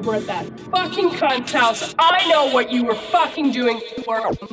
over at that fucking cunt's house. I know what you were fucking doing. to her.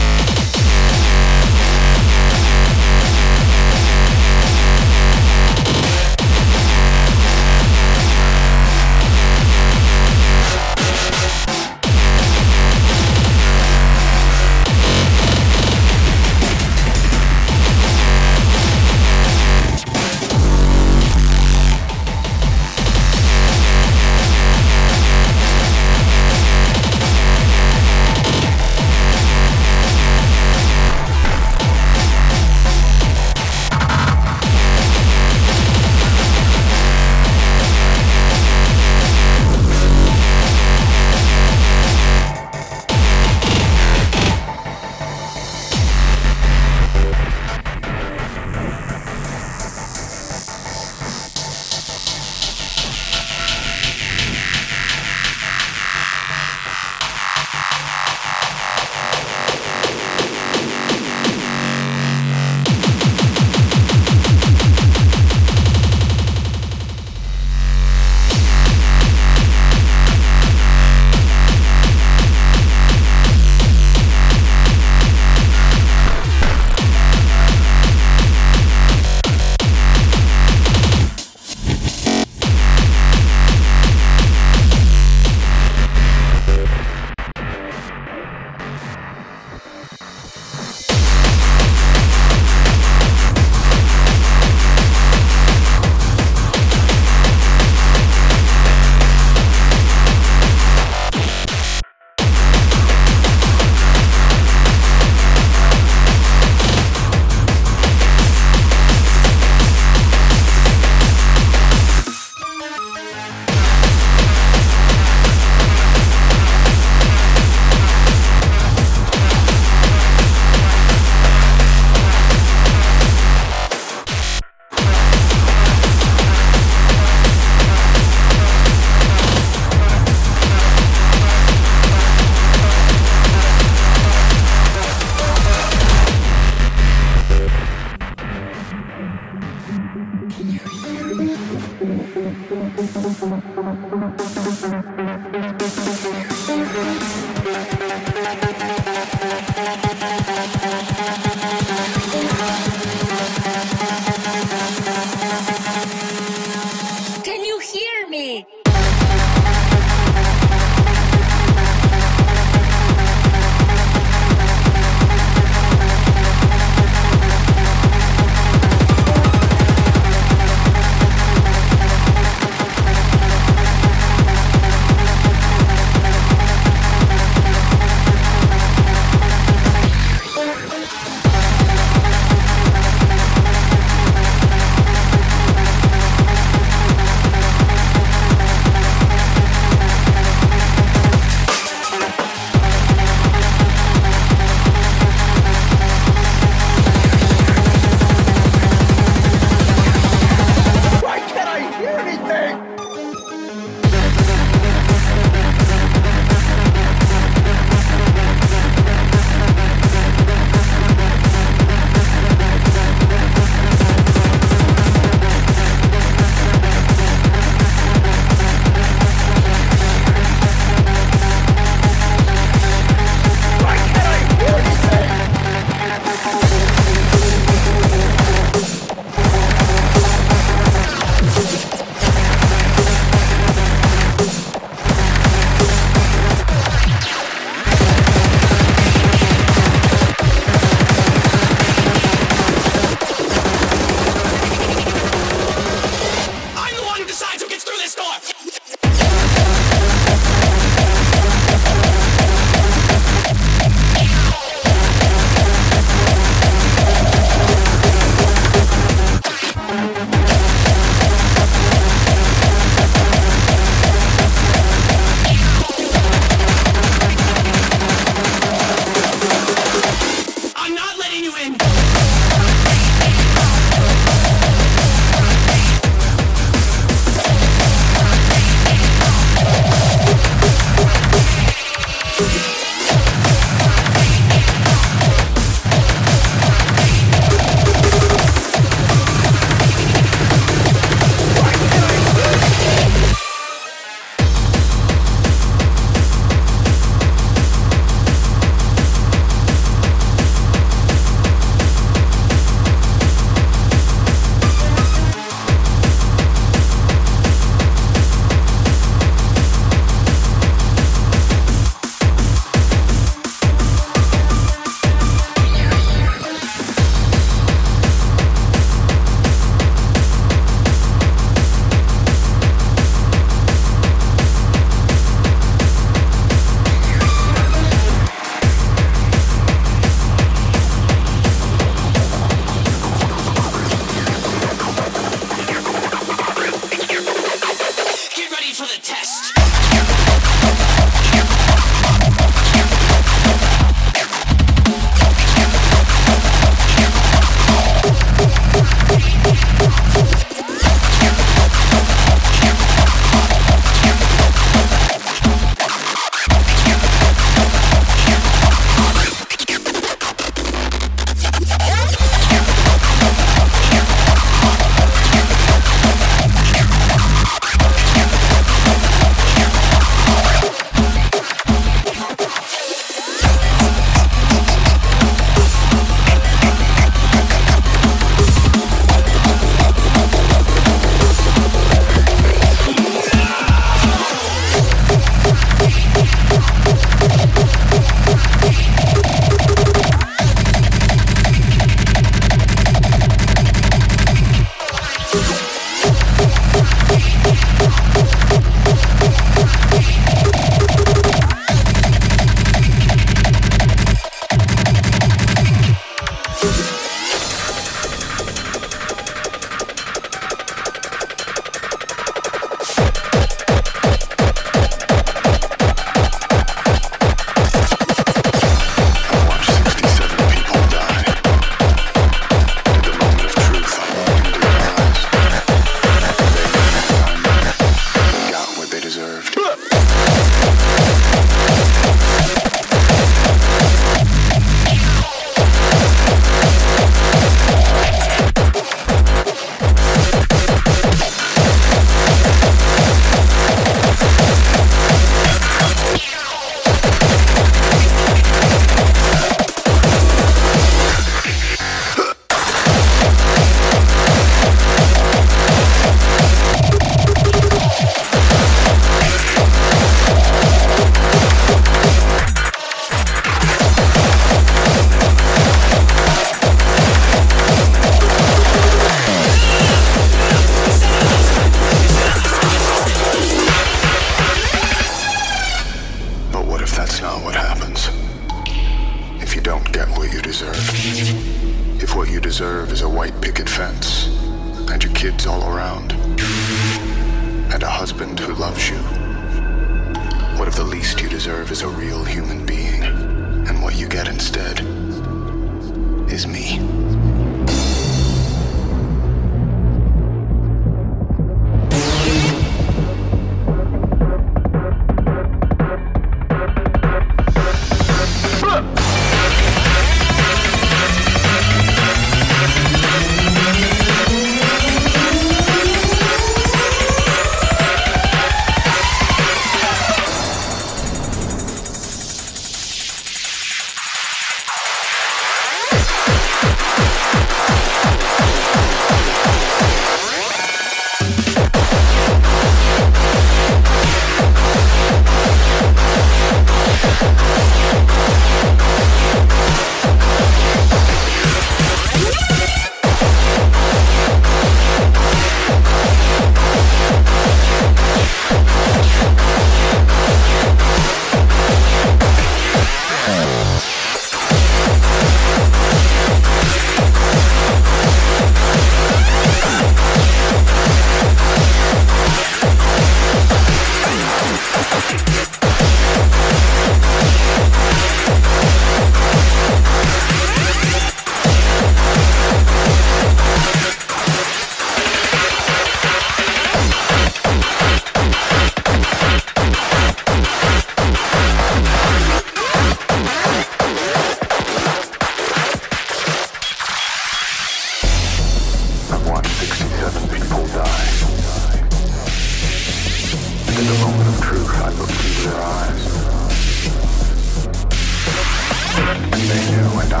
They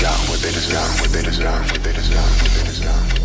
got what they deserve, what they deserve, what they deserve, what they deserve.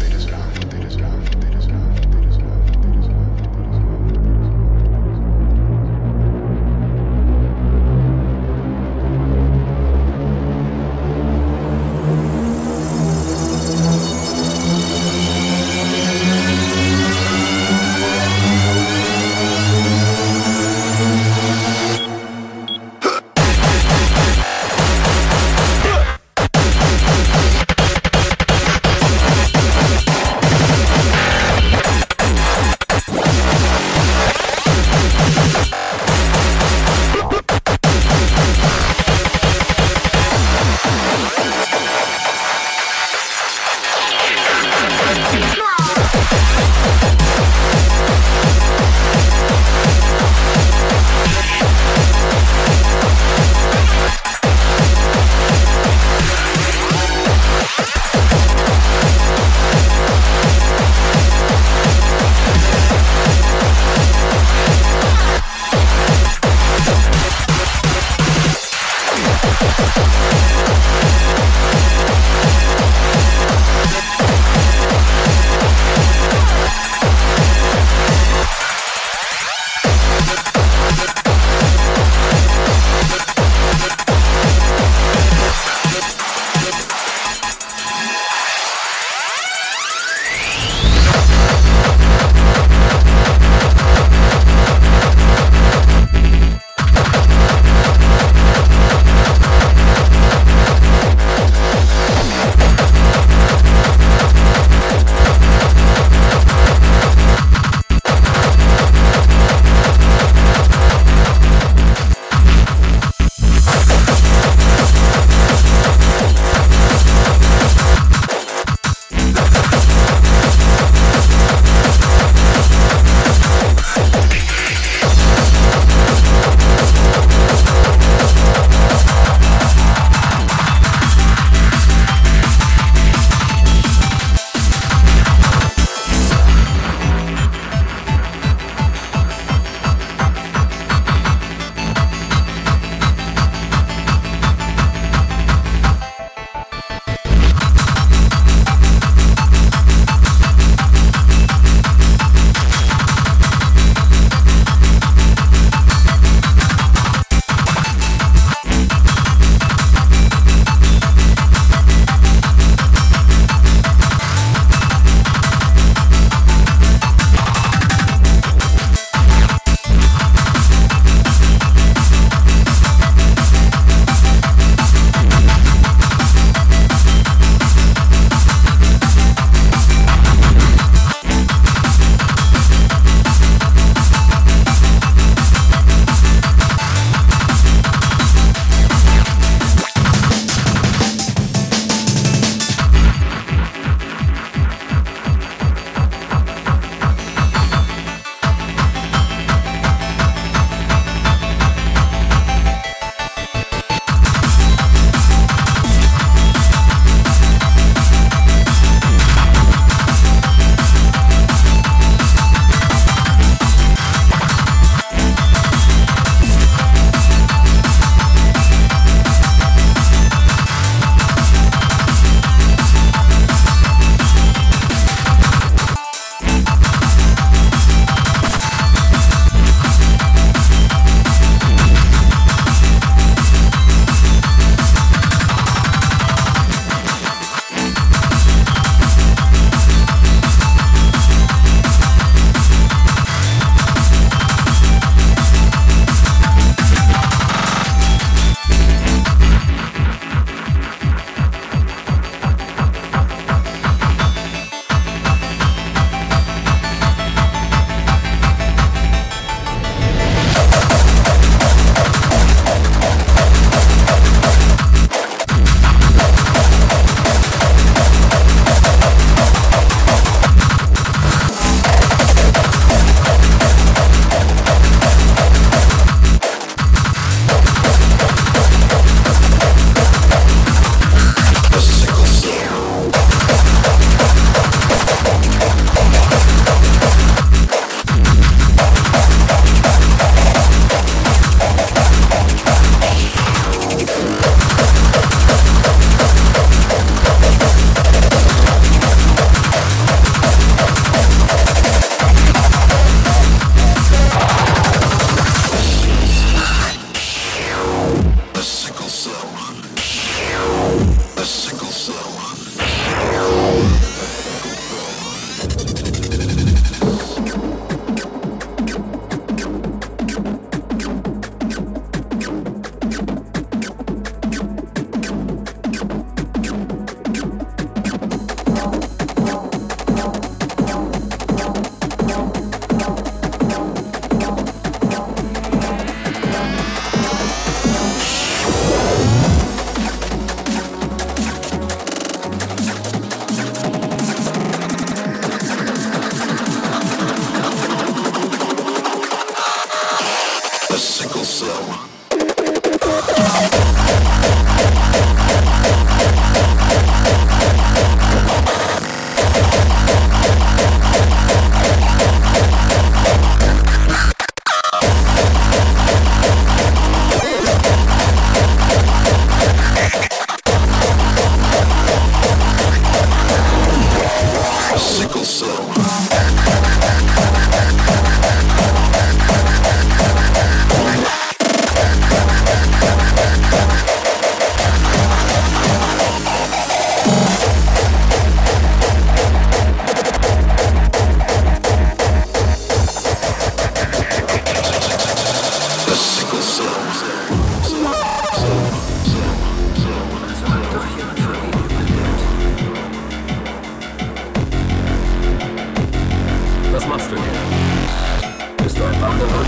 Du hier? Bist du ein Wanderer?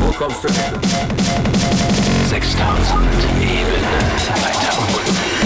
Wo kommst du her? 6000 Ebenen weiter unten.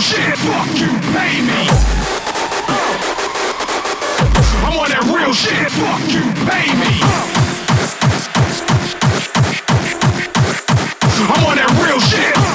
shit. Fuck you, pay me. Uh. I'm on that real shit. Fuck you, pay me. Uh. I'm on that real shit.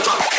Never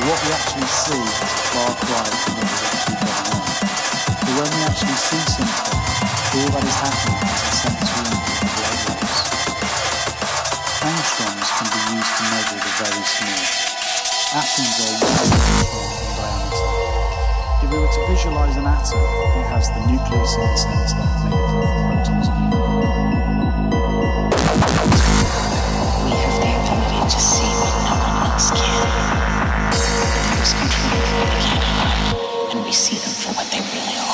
What we actually see is far cry from what is actually going on. But when we actually see something, all that is happening is a sensory input of light waves. Angstroms can be used to measure the very small. Atoms are one in diameter. If we were to visualize an atom, it has the nucleus in the center made up of protons we begin to hide, and we see them for what they really are.